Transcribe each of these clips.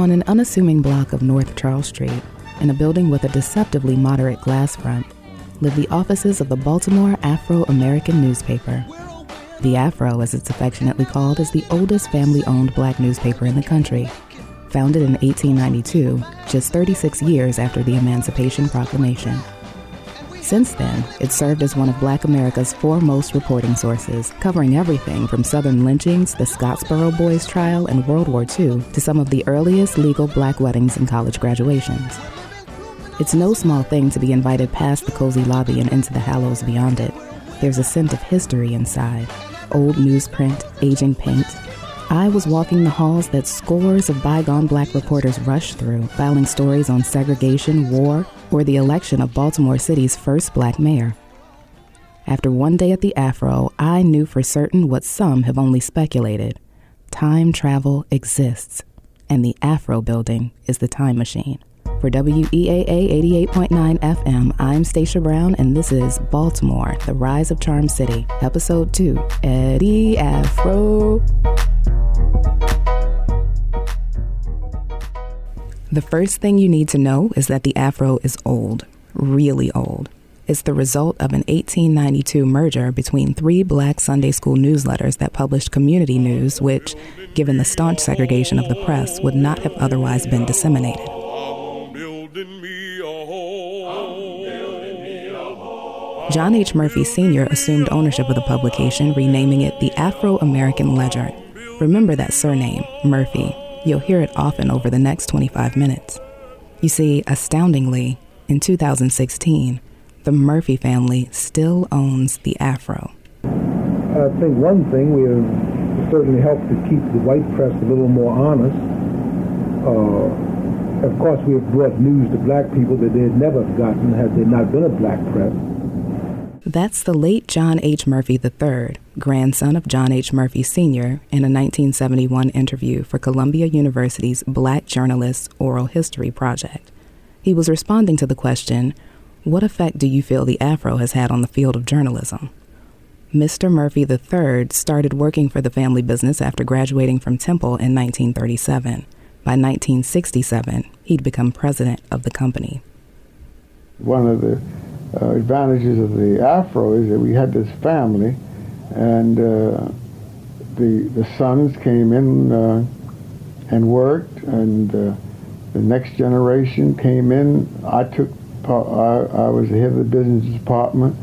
On an unassuming block of North Charles Street, in a building with a deceptively moderate glass front, live the offices of the Baltimore Afro American newspaper. The Afro, as it's affectionately called, is the oldest family owned black newspaper in the country. Founded in 1892, just 36 years after the Emancipation Proclamation. Since then, it served as one of Black America's foremost reporting sources, covering everything from Southern lynchings, the Scottsboro Boys trial, and World War II to some of the earliest legal black weddings and college graduations. It's no small thing to be invited past the cozy lobby and into the hallows beyond it. There's a scent of history inside old newsprint, aging paint. I was walking the halls that scores of bygone black reporters rushed through, filing stories on segregation, war, or the election of Baltimore City's first black mayor. After one day at the Afro, I knew for certain what some have only speculated time travel exists, and the Afro building is the time machine. For WEAA 88.9 FM, I'm Stacia Brown, and this is Baltimore, The Rise of Charm City, Episode 2 Eddie Afro. The first thing you need to know is that the Afro is old, really old. It's the result of an 1892 merger between three black Sunday school newsletters that published community news, which, given the staunch segregation of the press, would not have otherwise been disseminated. John H. Murphy Sr. assumed ownership of the publication, renaming it the Afro American Ledger. Remember that surname, Murphy. You'll hear it often over the next 25 minutes. You see, astoundingly, in 2016, the Murphy family still owns the Afro. I think one thing we have certainly helped to keep the white press a little more honest. Uh, of course, we have brought news to black people that they had never gotten had there not been a black press. That's the late John H. Murphy III, grandson of John H. Murphy Sr., in a 1971 interview for Columbia University's Black Journalists Oral History Project. He was responding to the question, What effect do you feel the Afro has had on the field of journalism? Mr. Murphy III started working for the family business after graduating from Temple in 1937. By 1967, he'd become president of the company. One of the uh, advantages of the Afro is that we had this family, and uh, the the sons came in uh, and worked, and uh, the next generation came in. I took I, I was the head of the business department.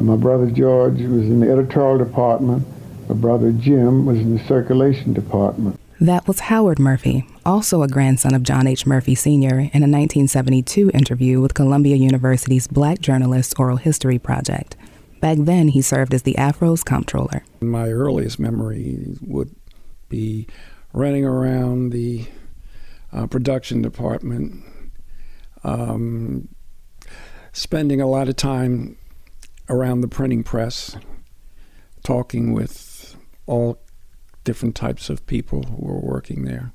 my brother George was in the editorial department. My brother Jim was in the circulation department. That was Howard Murphy, also a grandson of John H. Murphy Sr., in a 1972 interview with Columbia University's Black Journalists Oral History Project. Back then, he served as the Afro's comptroller. My earliest memory would be running around the uh, production department, um, spending a lot of time around the printing press, talking with all different types of people who were working there.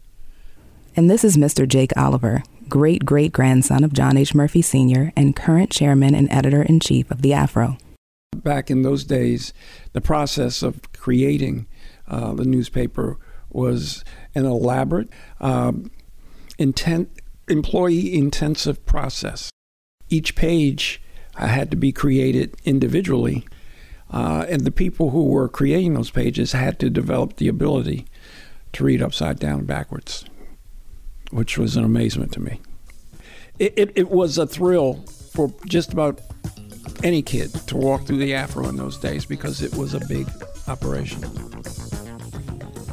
And this is Mr. Jake Oliver, great great grandson of John H. Murphy Sr. and current chairman and editor in chief of the Afro. Back in those days, the process of creating uh, the newspaper was an elaborate, um, intent, employee intensive process. Each page uh, had to be created individually uh, and the people who were creating those pages had to develop the ability to read upside down and backwards, which was an amazement to me. It, it, it was a thrill for just about any kid to walk through the Afro in those days because it was a big operation.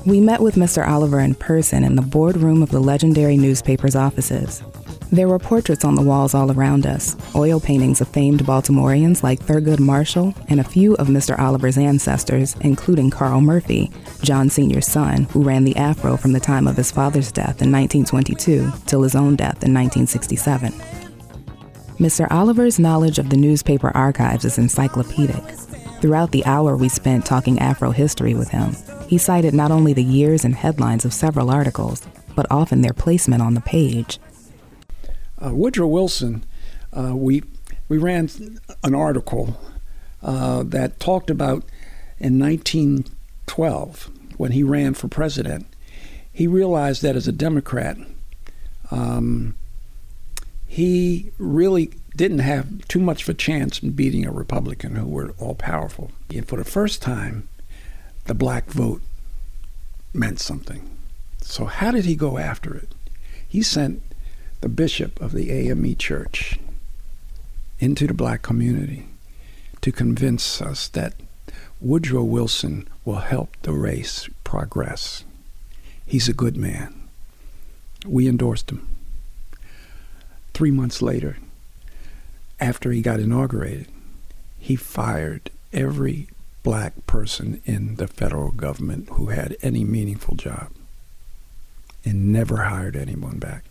We met with Mr. Oliver in person in the boardroom of the legendary newspaper's offices. There were portraits on the walls all around us, oil paintings of famed Baltimoreans like Thurgood Marshall, and a few of Mr. Oliver's ancestors, including Carl Murphy, John Sr.'s son, who ran the Afro from the time of his father's death in 1922 till his own death in 1967. Mr. Oliver's knowledge of the newspaper archives is encyclopedic. Throughout the hour we spent talking Afro history with him, he cited not only the years and headlines of several articles, but often their placement on the page uh, Woodrow Wilson, uh, we we ran an article uh, that talked about in 1912 when he ran for president. He realized that as a Democrat, um, he really didn't have too much of a chance in beating a Republican who were all powerful. And for the first time, the black vote meant something. So, how did he go after it? He sent the bishop of the AME church into the black community to convince us that Woodrow Wilson will help the race progress. He's a good man. We endorsed him. Three months later, after he got inaugurated, he fired every black person in the federal government who had any meaningful job and never hired anyone back.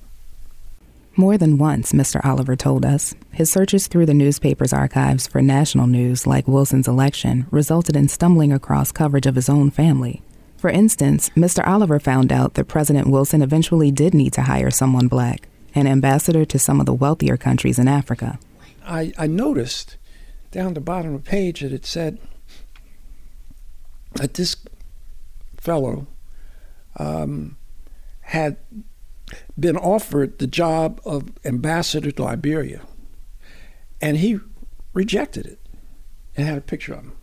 More than once, Mr. Oliver told us, his searches through the newspaper's archives for national news like Wilson's election resulted in stumbling across coverage of his own family. For instance, Mr. Oliver found out that President Wilson eventually did need to hire someone black, an ambassador to some of the wealthier countries in Africa. I, I noticed down the bottom of the page that it said that this fellow um, had been offered the job of ambassador to Liberia, and he rejected it and had a picture of him.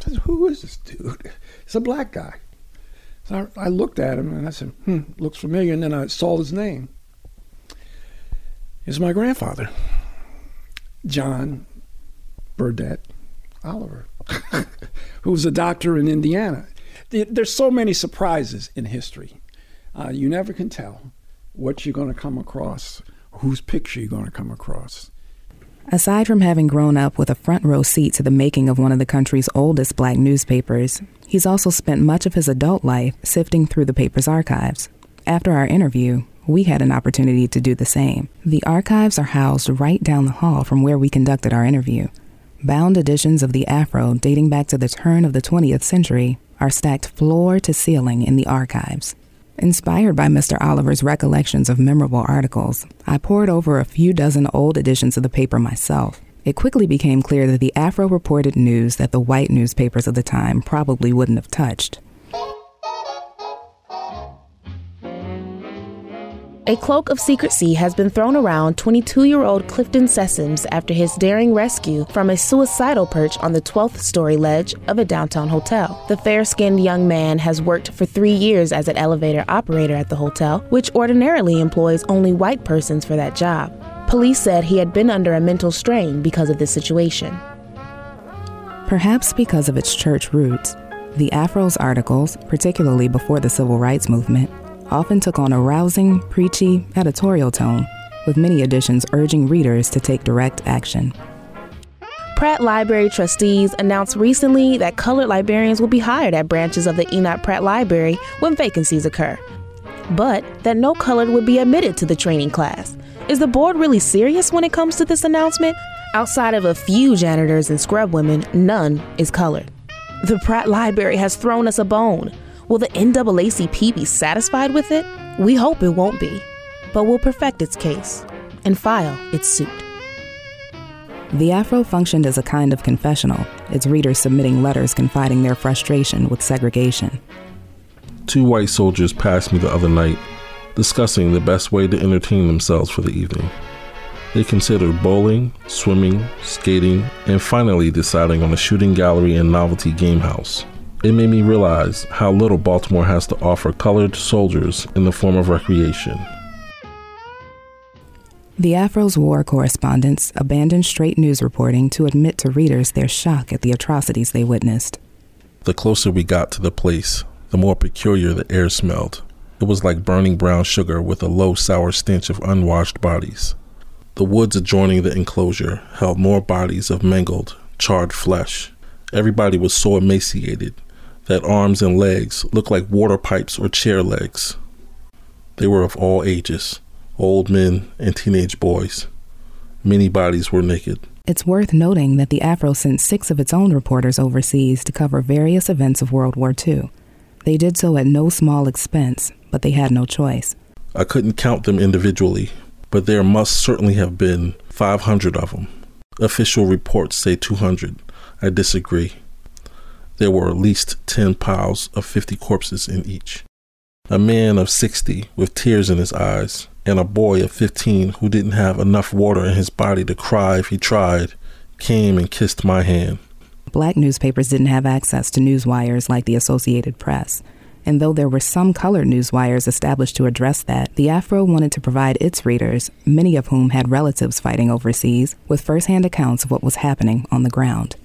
Said, Who is this dude? It's a black guy. So I, I looked at him and I said, Hmm, looks familiar. And then I saw his name. It's my grandfather, John Burdett Oliver, who was a doctor in Indiana. There's so many surprises in history uh, you never can tell what you're going to come across, whose picture you're going to come across. Aside from having grown up with a front row seat to the making of one of the country's oldest black newspapers, he's also spent much of his adult life sifting through the paper's archives. After our interview, we had an opportunity to do the same. The archives are housed right down the hall from where we conducted our interview. Bound editions of the Afro dating back to the turn of the 20th century are stacked floor to ceiling in the archives. Inspired by Mr. Oliver's recollections of memorable articles, I pored over a few dozen old editions of the paper myself. It quickly became clear that the Afro reported news that the white newspapers of the time probably wouldn't have touched. A cloak of secrecy has been thrown around 22 year old Clifton Sessoms after his daring rescue from a suicidal perch on the 12th story ledge of a downtown hotel. The fair skinned young man has worked for three years as an elevator operator at the hotel, which ordinarily employs only white persons for that job. Police said he had been under a mental strain because of this situation. Perhaps because of its church roots, the Afro's articles, particularly before the civil rights movement, often took on a rousing, preachy, editorial tone, with many editions urging readers to take direct action. Pratt Library trustees announced recently that colored librarians will be hired at branches of the Enoch Pratt Library when vacancies occur, but that no colored would be admitted to the training class. Is the board really serious when it comes to this announcement? Outside of a few janitors and scrub women, none is colored. The Pratt Library has thrown us a bone. Will the NAACP be satisfied with it? We hope it won't be, but will perfect its case and file its suit. The Afro functioned as a kind of confessional, its readers submitting letters confiding their frustration with segregation. Two white soldiers passed me the other night, discussing the best way to entertain themselves for the evening. They considered bowling, swimming, skating, and finally deciding on a shooting gallery and novelty game house it made me realize how little Baltimore has to offer colored soldiers in the form of recreation. The Afro's war correspondents abandoned straight news reporting to admit to readers their shock at the atrocities they witnessed. The closer we got to the place, the more peculiar the air smelled. It was like burning brown sugar with a low, sour stench of unwashed bodies. The woods adjoining the enclosure held more bodies of mangled, charred flesh. Everybody was so emaciated, that arms and legs looked like water pipes or chair legs. They were of all ages old men and teenage boys. Many bodies were naked. It's worth noting that the Afro sent six of its own reporters overseas to cover various events of World War II. They did so at no small expense, but they had no choice. I couldn't count them individually, but there must certainly have been 500 of them. Official reports say 200. I disagree. There were at least 10 piles of 50 corpses in each. A man of 60 with tears in his eyes, and a boy of 15 who didn't have enough water in his body to cry if he tried, came and kissed my hand. Black newspapers didn't have access to news wires like the Associated Press. And though there were some colored news wires established to address that, the Afro wanted to provide its readers, many of whom had relatives fighting overseas, with firsthand accounts of what was happening on the ground.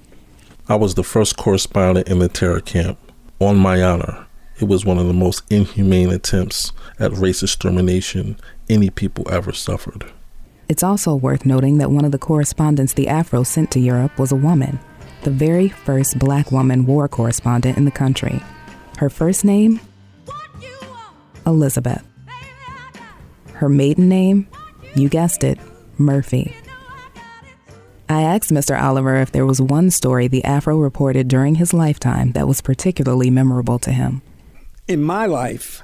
I was the first correspondent in the terror camp. On my honor, it was one of the most inhumane attempts at race extermination any people ever suffered. It's also worth noting that one of the correspondents the Afro sent to Europe was a woman, the very first black woman war correspondent in the country. Her first name? Elizabeth. Her maiden name? You guessed it, Murphy. I asked Mr. Oliver if there was one story the Afro reported during his lifetime that was particularly memorable to him. In my life,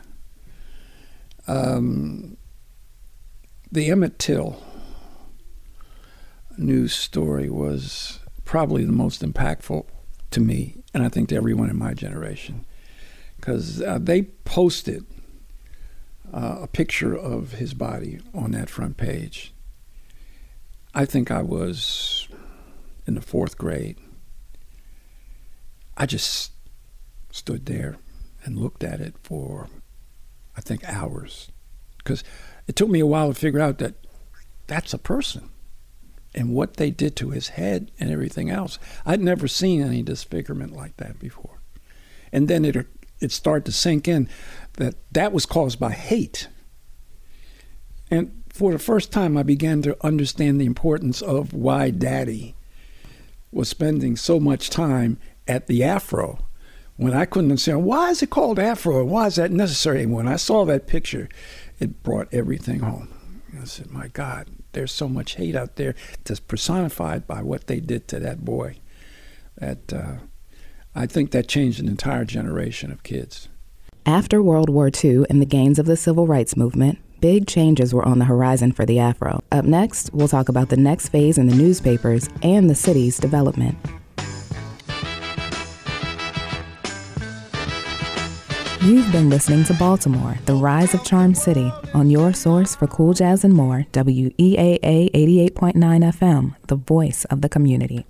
um, the Emmett Till news story was probably the most impactful to me, and I think to everyone in my generation because uh, they posted uh, a picture of his body on that front page. I think I was in the fourth grade. I just stood there and looked at it for, I think, hours. Because it took me a while to figure out that that's a person and what they did to his head and everything else. I'd never seen any disfigurement like that before. And then it it started to sink in that that was caused by hate. And for the first time, I began to understand the importance of why Daddy was spending so much time at the Afro when I couldn't understand why is it called Afro and why is that necessary. And when I saw that picture, it brought everything home. I said, "My God, there's so much hate out there that's personified by what they did to that boy." That uh, I think that changed an entire generation of kids. After World War II and the gains of the civil rights movement, big changes were on the horizon for the Afro. Up next, we'll talk about the next phase in the newspapers and the city's development. You've been listening to Baltimore, the rise of Charm City, on your source for cool jazz and more, WEAA 88.9 FM, the voice of the community.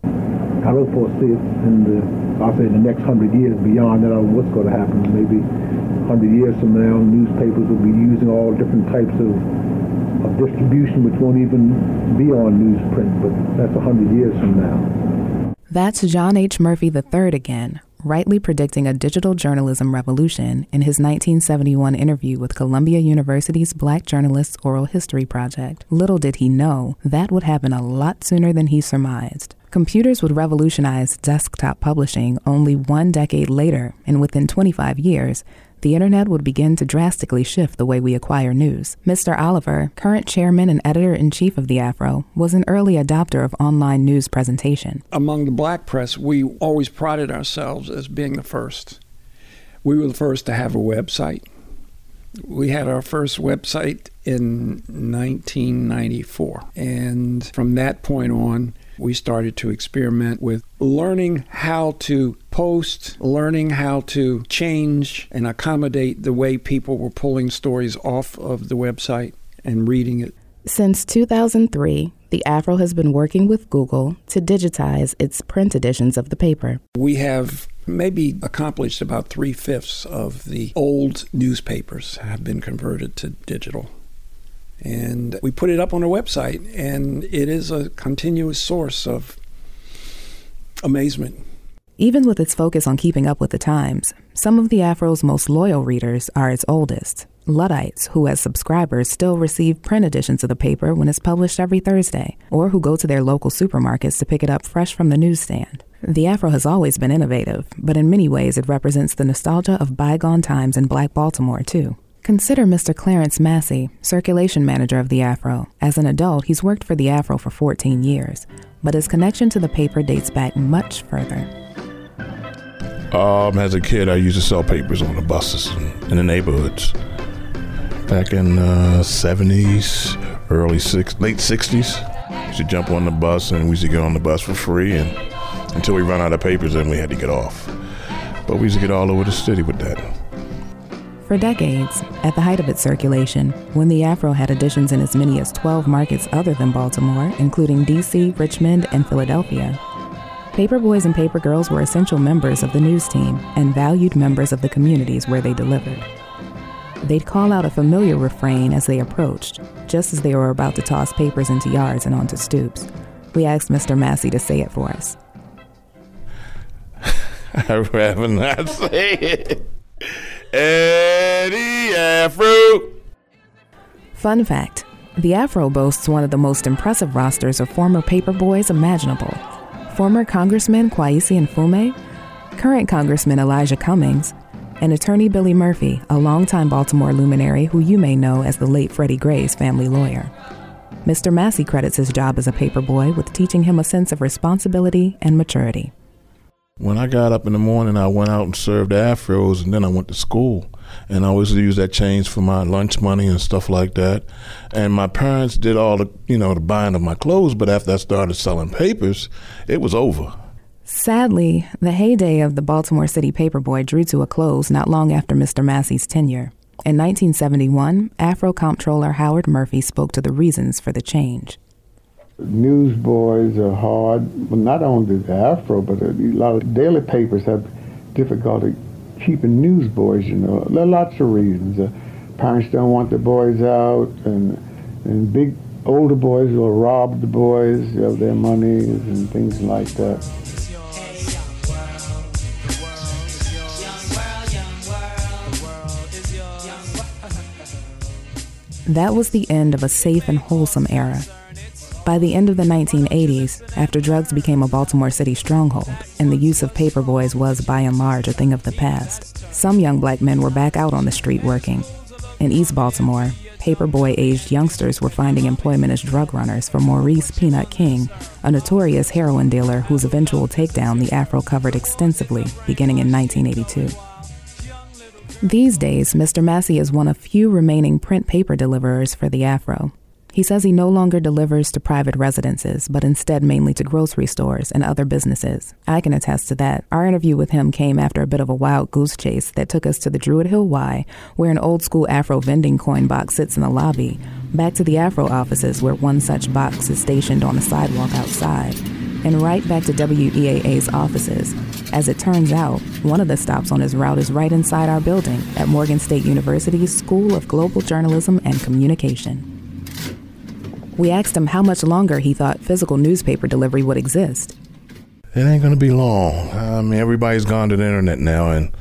I don't foresee it in the, I'll say, in the next hundred years beyond that, I don't know what's going to happen. Maybe hundred years from now, newspapers will be using all different types of, of distribution, which won't even be on newsprint. But that's hundred years from now. That's John H. Murphy III again, rightly predicting a digital journalism revolution in his 1971 interview with Columbia University's Black Journalists Oral History Project. Little did he know that would happen a lot sooner than he surmised. Computers would revolutionize desktop publishing only one decade later, and within 25 years, the internet would begin to drastically shift the way we acquire news. Mr. Oliver, current chairman and editor in chief of the Afro, was an early adopter of online news presentation. Among the black press, we always prided ourselves as being the first. We were the first to have a website. We had our first website in 1994. And from that point on, we started to experiment with learning how to post, learning how to change and accommodate the way people were pulling stories off of the website and reading it. Since 2003, the Afro has been working with Google to digitize its print editions of the paper. We have maybe accomplished about three fifths of the old newspapers have been converted to digital. And we put it up on our website, and it is a continuous source of amazement. Even with its focus on keeping up with the times, some of the Afro's most loyal readers are its oldest, Luddites, who as subscribers still receive print editions of the paper when it's published every Thursday, or who go to their local supermarkets to pick it up fresh from the newsstand. The Afro has always been innovative, but in many ways it represents the nostalgia of bygone times in black Baltimore, too. Consider Mr. Clarence Massey, circulation manager of the Afro. As an adult, he's worked for the Afro for 14 years, but his connection to the paper dates back much further. Um, as a kid, I used to sell papers on the buses in the neighborhoods. Back in the uh, 70s, early six, late 60s, we used to jump on the bus and we used to get on the bus for free and until we run out of papers, then we had to get off. But we used to get all over the city with that. For decades, at the height of its circulation, when the Afro had editions in as many as 12 markets other than Baltimore, including DC, Richmond, and Philadelphia, paper boys and paper girls were essential members of the news team and valued members of the communities where they delivered. They'd call out a familiar refrain as they approached, just as they were about to toss papers into yards and onto stoops. We asked Mr. Massey to say it for us. I'd rather not say it. Eddie Afro. Fun fact the Afro boasts one of the most impressive rosters of former paperboys imaginable. Former Congressman Kweisi Mfume, current Congressman Elijah Cummings, and attorney Billy Murphy, a longtime Baltimore luminary who you may know as the late Freddie Gray's family lawyer. Mr. Massey credits his job as a paperboy with teaching him a sense of responsibility and maturity. When I got up in the morning, I went out and served afros, and then I went to school. And I always used that change for my lunch money and stuff like that. And my parents did all the, you know, the buying of my clothes. But after I started selling papers, it was over. Sadly, the heyday of the Baltimore City Paperboy drew to a close not long after Mr. Massey's tenure. In 1971, Afro Comptroller Howard Murphy spoke to the reasons for the change. Newsboys are hard, well, not only the Afro, but a lot of daily papers have difficulty keeping newsboys, you know. There are lots of reasons. Uh, parents don't want the boys out, and, and big older boys will rob the boys of their money and things like that. That was the end of a safe and wholesome era. By the end of the 1980s, after drugs became a Baltimore City stronghold and the use of paperboys was by and large a thing of the past, some young black men were back out on the street working. In East Baltimore, paperboy aged youngsters were finding employment as drug runners for Maurice Peanut King, a notorious heroin dealer whose eventual takedown the Afro covered extensively beginning in 1982. These days, Mr. Massey is one of few remaining print paper deliverers for the Afro. He says he no longer delivers to private residences, but instead mainly to grocery stores and other businesses. I can attest to that. Our interview with him came after a bit of a wild goose chase that took us to the Druid Hill Y, where an old school Afro vending coin box sits in the lobby, back to the Afro offices, where one such box is stationed on the sidewalk outside, and right back to WEAA's offices. As it turns out, one of the stops on his route is right inside our building at Morgan State University's School of Global Journalism and Communication. We asked him how much longer he thought physical newspaper delivery would exist. It ain't gonna be long. I mean, everybody's gone to the internet now, and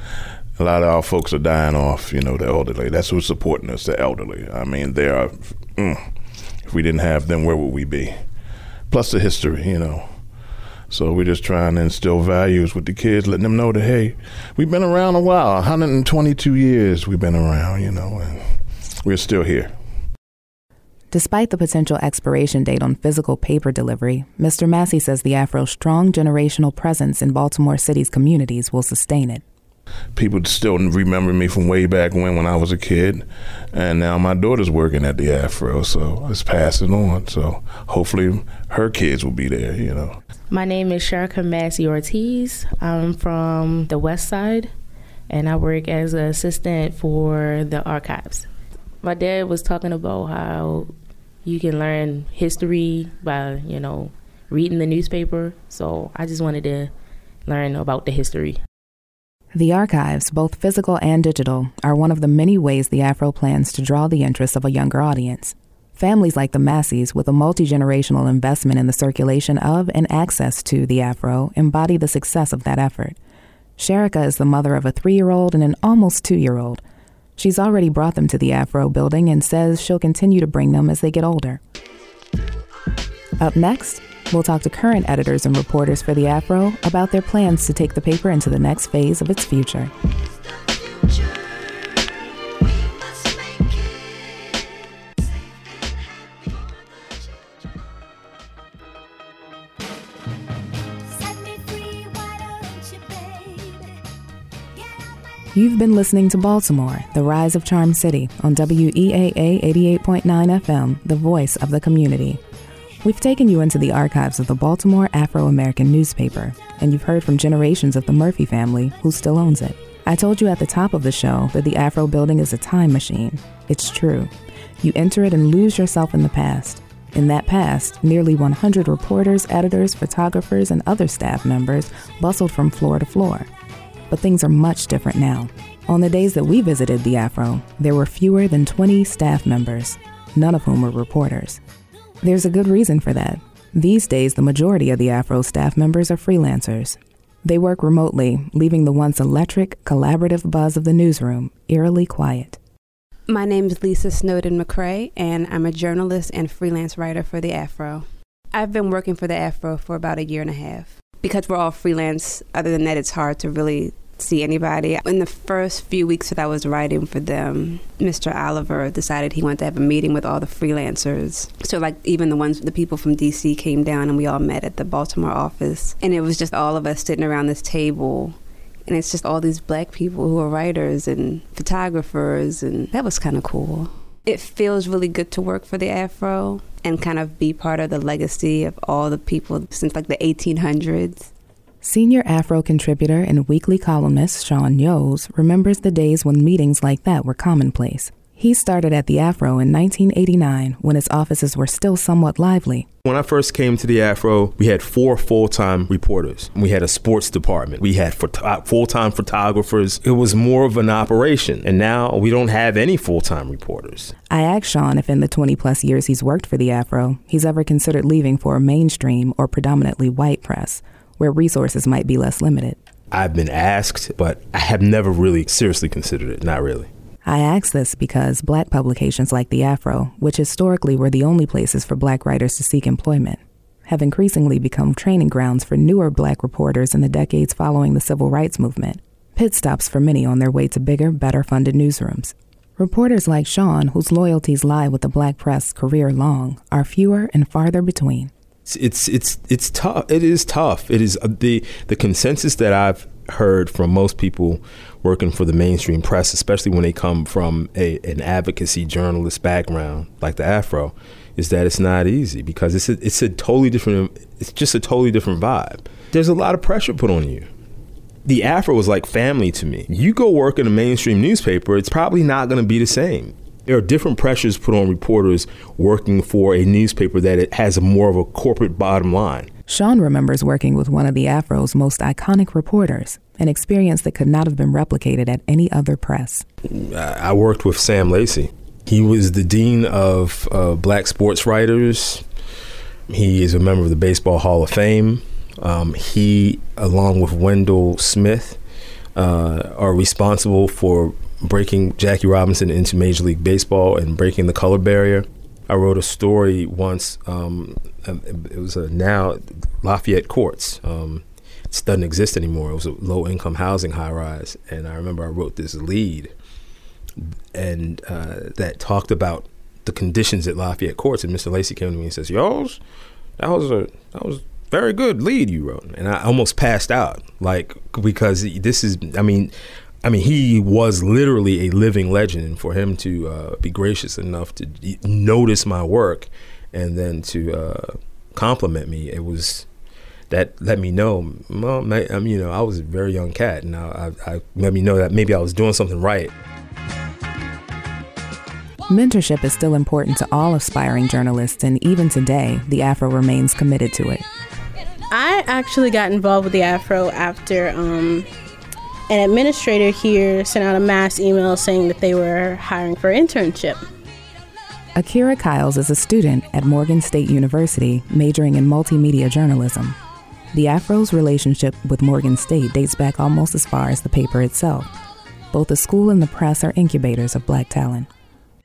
a lot of our folks are dying off. You know, the elderly. That's who's supporting us, the elderly. I mean, they are. Mm, if we didn't have them, where would we be? Plus the history, you know. So we're just trying to instill values with the kids, letting them know that hey, we've been around a while. 122 years we've been around, you know, and we're still here. Despite the potential expiration date on physical paper delivery, Mr. Massey says the Afro's strong generational presence in Baltimore City's communities will sustain it. People still remember me from way back when, when I was a kid, and now my daughter's working at the Afro, so it's passing on. So hopefully, her kids will be there. You know. My name is Sherika Massey Ortiz. I'm from the West Side, and I work as an assistant for the archives. My dad was talking about how you can learn history by you know reading the newspaper. So I just wanted to learn about the history. The archives, both physical and digital, are one of the many ways the Afro plans to draw the interest of a younger audience. Families like the Masseys, with a multi generational investment in the circulation of and access to the Afro, embody the success of that effort. Sherika is the mother of a three year old and an almost two year old. She's already brought them to the Afro building and says she'll continue to bring them as they get older. Up next, We'll talk to current editors and reporters for the Afro about their plans to take the paper into the next phase of its future. You've been listening to Baltimore, the Rise of Charm City on WEAA 88.9 FM, the voice of the community. We've taken you into the archives of the Baltimore Afro American newspaper, and you've heard from generations of the Murphy family who still owns it. I told you at the top of the show that the Afro building is a time machine. It's true. You enter it and lose yourself in the past. In that past, nearly 100 reporters, editors, photographers, and other staff members bustled from floor to floor. But things are much different now. On the days that we visited the Afro, there were fewer than 20 staff members, none of whom were reporters. There's a good reason for that. These days, the majority of the Afro staff members are freelancers. They work remotely, leaving the once electric, collaborative buzz of the newsroom eerily quiet. My name is Lisa Snowden McCray, and I'm a journalist and freelance writer for the Afro. I've been working for the Afro for about a year and a half. Because we're all freelance, other than that, it's hard to really see anybody. In the first few weeks that I was writing for them, Mr. Oliver decided he wanted to have a meeting with all the freelancers. So, like, even the ones, the people from DC came down and we all met at the Baltimore office. And it was just all of us sitting around this table. And it's just all these black people who are writers and photographers. And that was kind of cool. It feels really good to work for the Afro and kind of be part of the legacy of all the people since like the 1800s Senior Afro contributor and weekly columnist Sean Yoes remembers the days when meetings like that were commonplace. He started at the Afro in 1989 when its offices were still somewhat lively. When I first came to the Afro, we had four full time reporters. We had a sports department. We had uh, full time photographers. It was more of an operation. And now we don't have any full time reporters. I asked Sean if in the 20 plus years he's worked for the Afro, he's ever considered leaving for a mainstream or predominantly white press where resources might be less limited? I've been asked, but I have never really seriously considered it. Not really. I ask this because black publications like The Afro, which historically were the only places for black writers to seek employment, have increasingly become training grounds for newer black reporters in the decades following the civil rights movement, pit stops for many on their way to bigger, better funded newsrooms. Reporters like Sean, whose loyalties lie with the black press career long, are fewer and farther between it's it's it's tough. It is tough. It is uh, the the consensus that I've heard from most people working for the mainstream press, especially when they come from a, an advocacy journalist background like the Afro, is that it's not easy because it's a, it's a totally different. It's just a totally different vibe. There's a lot of pressure put on you. The Afro was like family to me. You go work in a mainstream newspaper, it's probably not going to be the same there are different pressures put on reporters working for a newspaper that it has more of a corporate bottom line. Sean remembers working with one of the Afro's most iconic reporters, an experience that could not have been replicated at any other press. I worked with Sam Lacy. He was the dean of uh, black sports writers. He is a member of the Baseball Hall of Fame. Um, he, along with Wendell Smith, uh, are responsible for breaking Jackie Robinson into Major League Baseball and breaking the color barrier. I wrote a story once. Um, it was a now Lafayette Courts. Um, it doesn't exist anymore. It was a low income housing high rise, and I remember I wrote this lead, and uh, that talked about the conditions at Lafayette Courts. And Mr. Lacy came to me and says, "Yours, that was a that was very good lead you wrote." And I almost passed out, like because this is. I mean, I mean, he was literally a living legend, and for him to uh, be gracious enough to notice my work and then to uh, compliment me, it was that let me know. Well, I mean, you know, I was a very young cat, and I, I, I let me know that maybe I was doing something right. Mentorship is still important to all aspiring journalists, and even today, the Afro remains committed to it. I actually got involved with the Afro after um, an administrator here sent out a mass email saying that they were hiring for internship. Akira Kyles is a student at Morgan State University majoring in multimedia journalism. The Afro's relationship with Morgan State dates back almost as far as the paper itself. Both the school and the press are incubators of black talent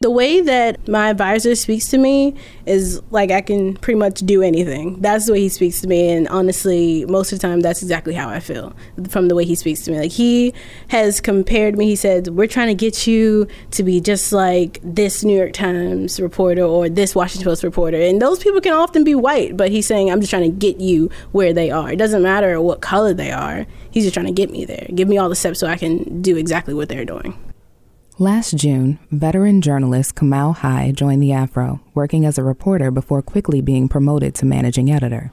the way that my advisor speaks to me is like I can pretty much do anything. That's the way he speaks to me, and honestly, most of the time, that's exactly how I feel from the way he speaks to me. Like he has compared me. He said, "We're trying to get you to be just like this New York Times reporter or this Washington Post reporter," and those people can often be white. But he's saying, "I'm just trying to get you where they are. It doesn't matter what color they are. He's just trying to get me there. Give me all the steps so I can do exactly what they're doing." Last June, veteran journalist Kamau High joined the Afro, working as a reporter before quickly being promoted to managing editor.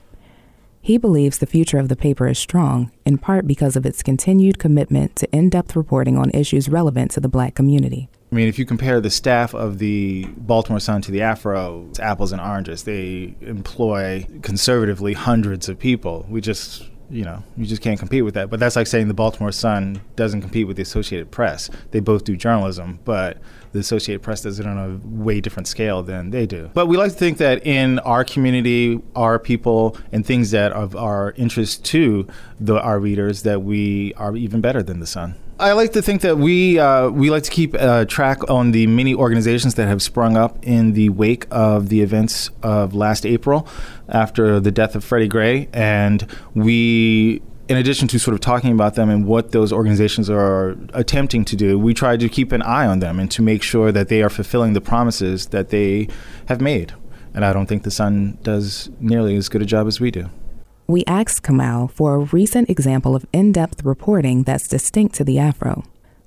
He believes the future of the paper is strong, in part because of its continued commitment to in depth reporting on issues relevant to the black community. I mean, if you compare the staff of the Baltimore Sun to the Afro, it's apples and oranges. They employ conservatively hundreds of people. We just you know, you just can't compete with that. But that's like saying the Baltimore Sun doesn't compete with the Associated Press. They both do journalism, but the Associated Press does it on a way different scale than they do. But we like to think that in our community, our people, and things that are of our interest to the, our readers, that we are even better than the Sun. I like to think that we uh, we like to keep uh, track on the many organizations that have sprung up in the wake of the events of last April, after the death of Freddie Gray, and we. In addition to sort of talking about them and what those organizations are attempting to do, we try to keep an eye on them and to make sure that they are fulfilling the promises that they have made. And I don't think the Sun does nearly as good a job as we do we asked Kamau for a recent example of in depth reporting that's distinct to the Afro.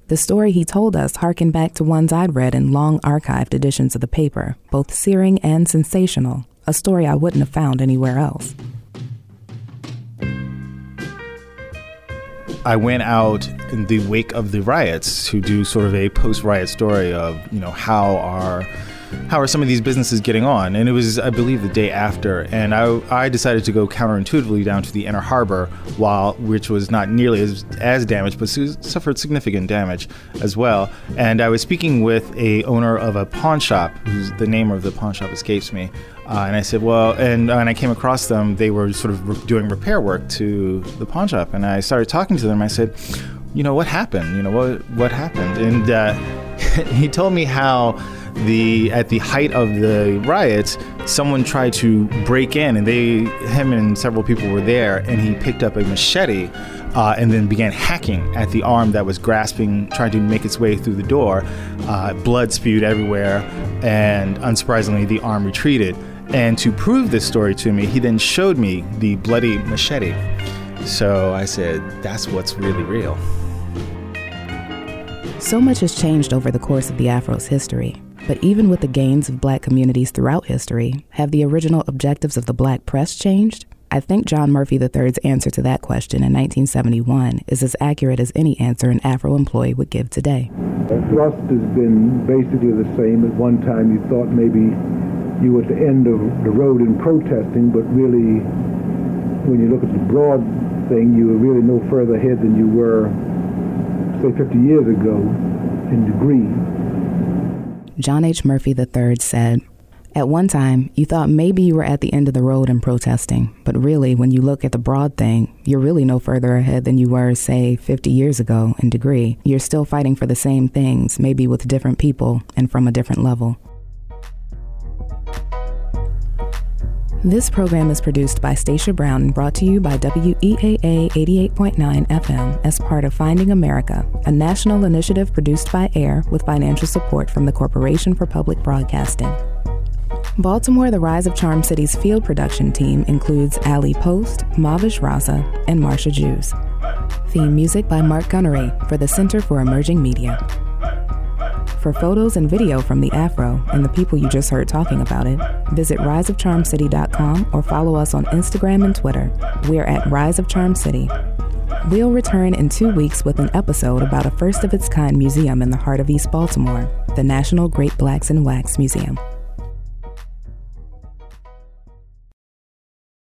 The story he told us harkened back to ones I'd read in long archived editions of the paper, both searing and sensational, a story I wouldn't have found anywhere else. I went out in the wake of the riots to do sort of a post riot story of, you know, how our how are some of these businesses getting on? And it was, I believe, the day after, and I, I decided to go counterintuitively down to the Inner Harbor, while which was not nearly as, as damaged, but suffered significant damage as well. And I was speaking with a owner of a pawn shop, whose the name of the pawn shop escapes me. Uh, and I said, well, and when I came across them, they were sort of re- doing repair work to the pawn shop, and I started talking to them. I said, you know, what happened? You know, what what happened? And uh, he told me how the at the height of the riots, someone tried to break in, and they, him and several people were there, and he picked up a machete. Uh, and then began hacking at the arm that was grasping, trying to make its way through the door. Uh, blood spewed everywhere, and unsurprisingly, the arm retreated. And to prove this story to me, he then showed me the bloody machete. So I said, that's what's really real. So much has changed over the course of the Afro's history. But even with the gains of black communities throughout history, have the original objectives of the black press changed? I think John Murphy III's answer to that question in 1971 is as accurate as any answer an Afro employee would give today. The thrust has been basically the same. At one time, you thought maybe you were at the end of the road in protesting, but really, when you look at the broad thing, you were really no further ahead than you were, say, 50 years ago in degree. John H. Murphy III said, At one time, you thought maybe you were at the end of the road in protesting, but really, when you look at the broad thing, you're really no further ahead than you were, say, 50 years ago in degree. You're still fighting for the same things, maybe with different people and from a different level. This program is produced by Stacia Brown and brought to you by WEAA 88.9 FM as part of Finding America, a national initiative produced by AIR with financial support from the Corporation for Public Broadcasting. Baltimore The Rise of Charm City's field production team includes Ali Post, Mavish Raza, and Marsha Jews. Theme music by Mark Gunnery for the Center for Emerging Media. For photos and video from the Afro and the people you just heard talking about it, visit riseofcharmcity.com or follow us on Instagram and Twitter. We're at Rise of Charm City. We'll return in two weeks with an episode about a first of its kind museum in the heart of East Baltimore, the National Great Blacks in Wax Museum.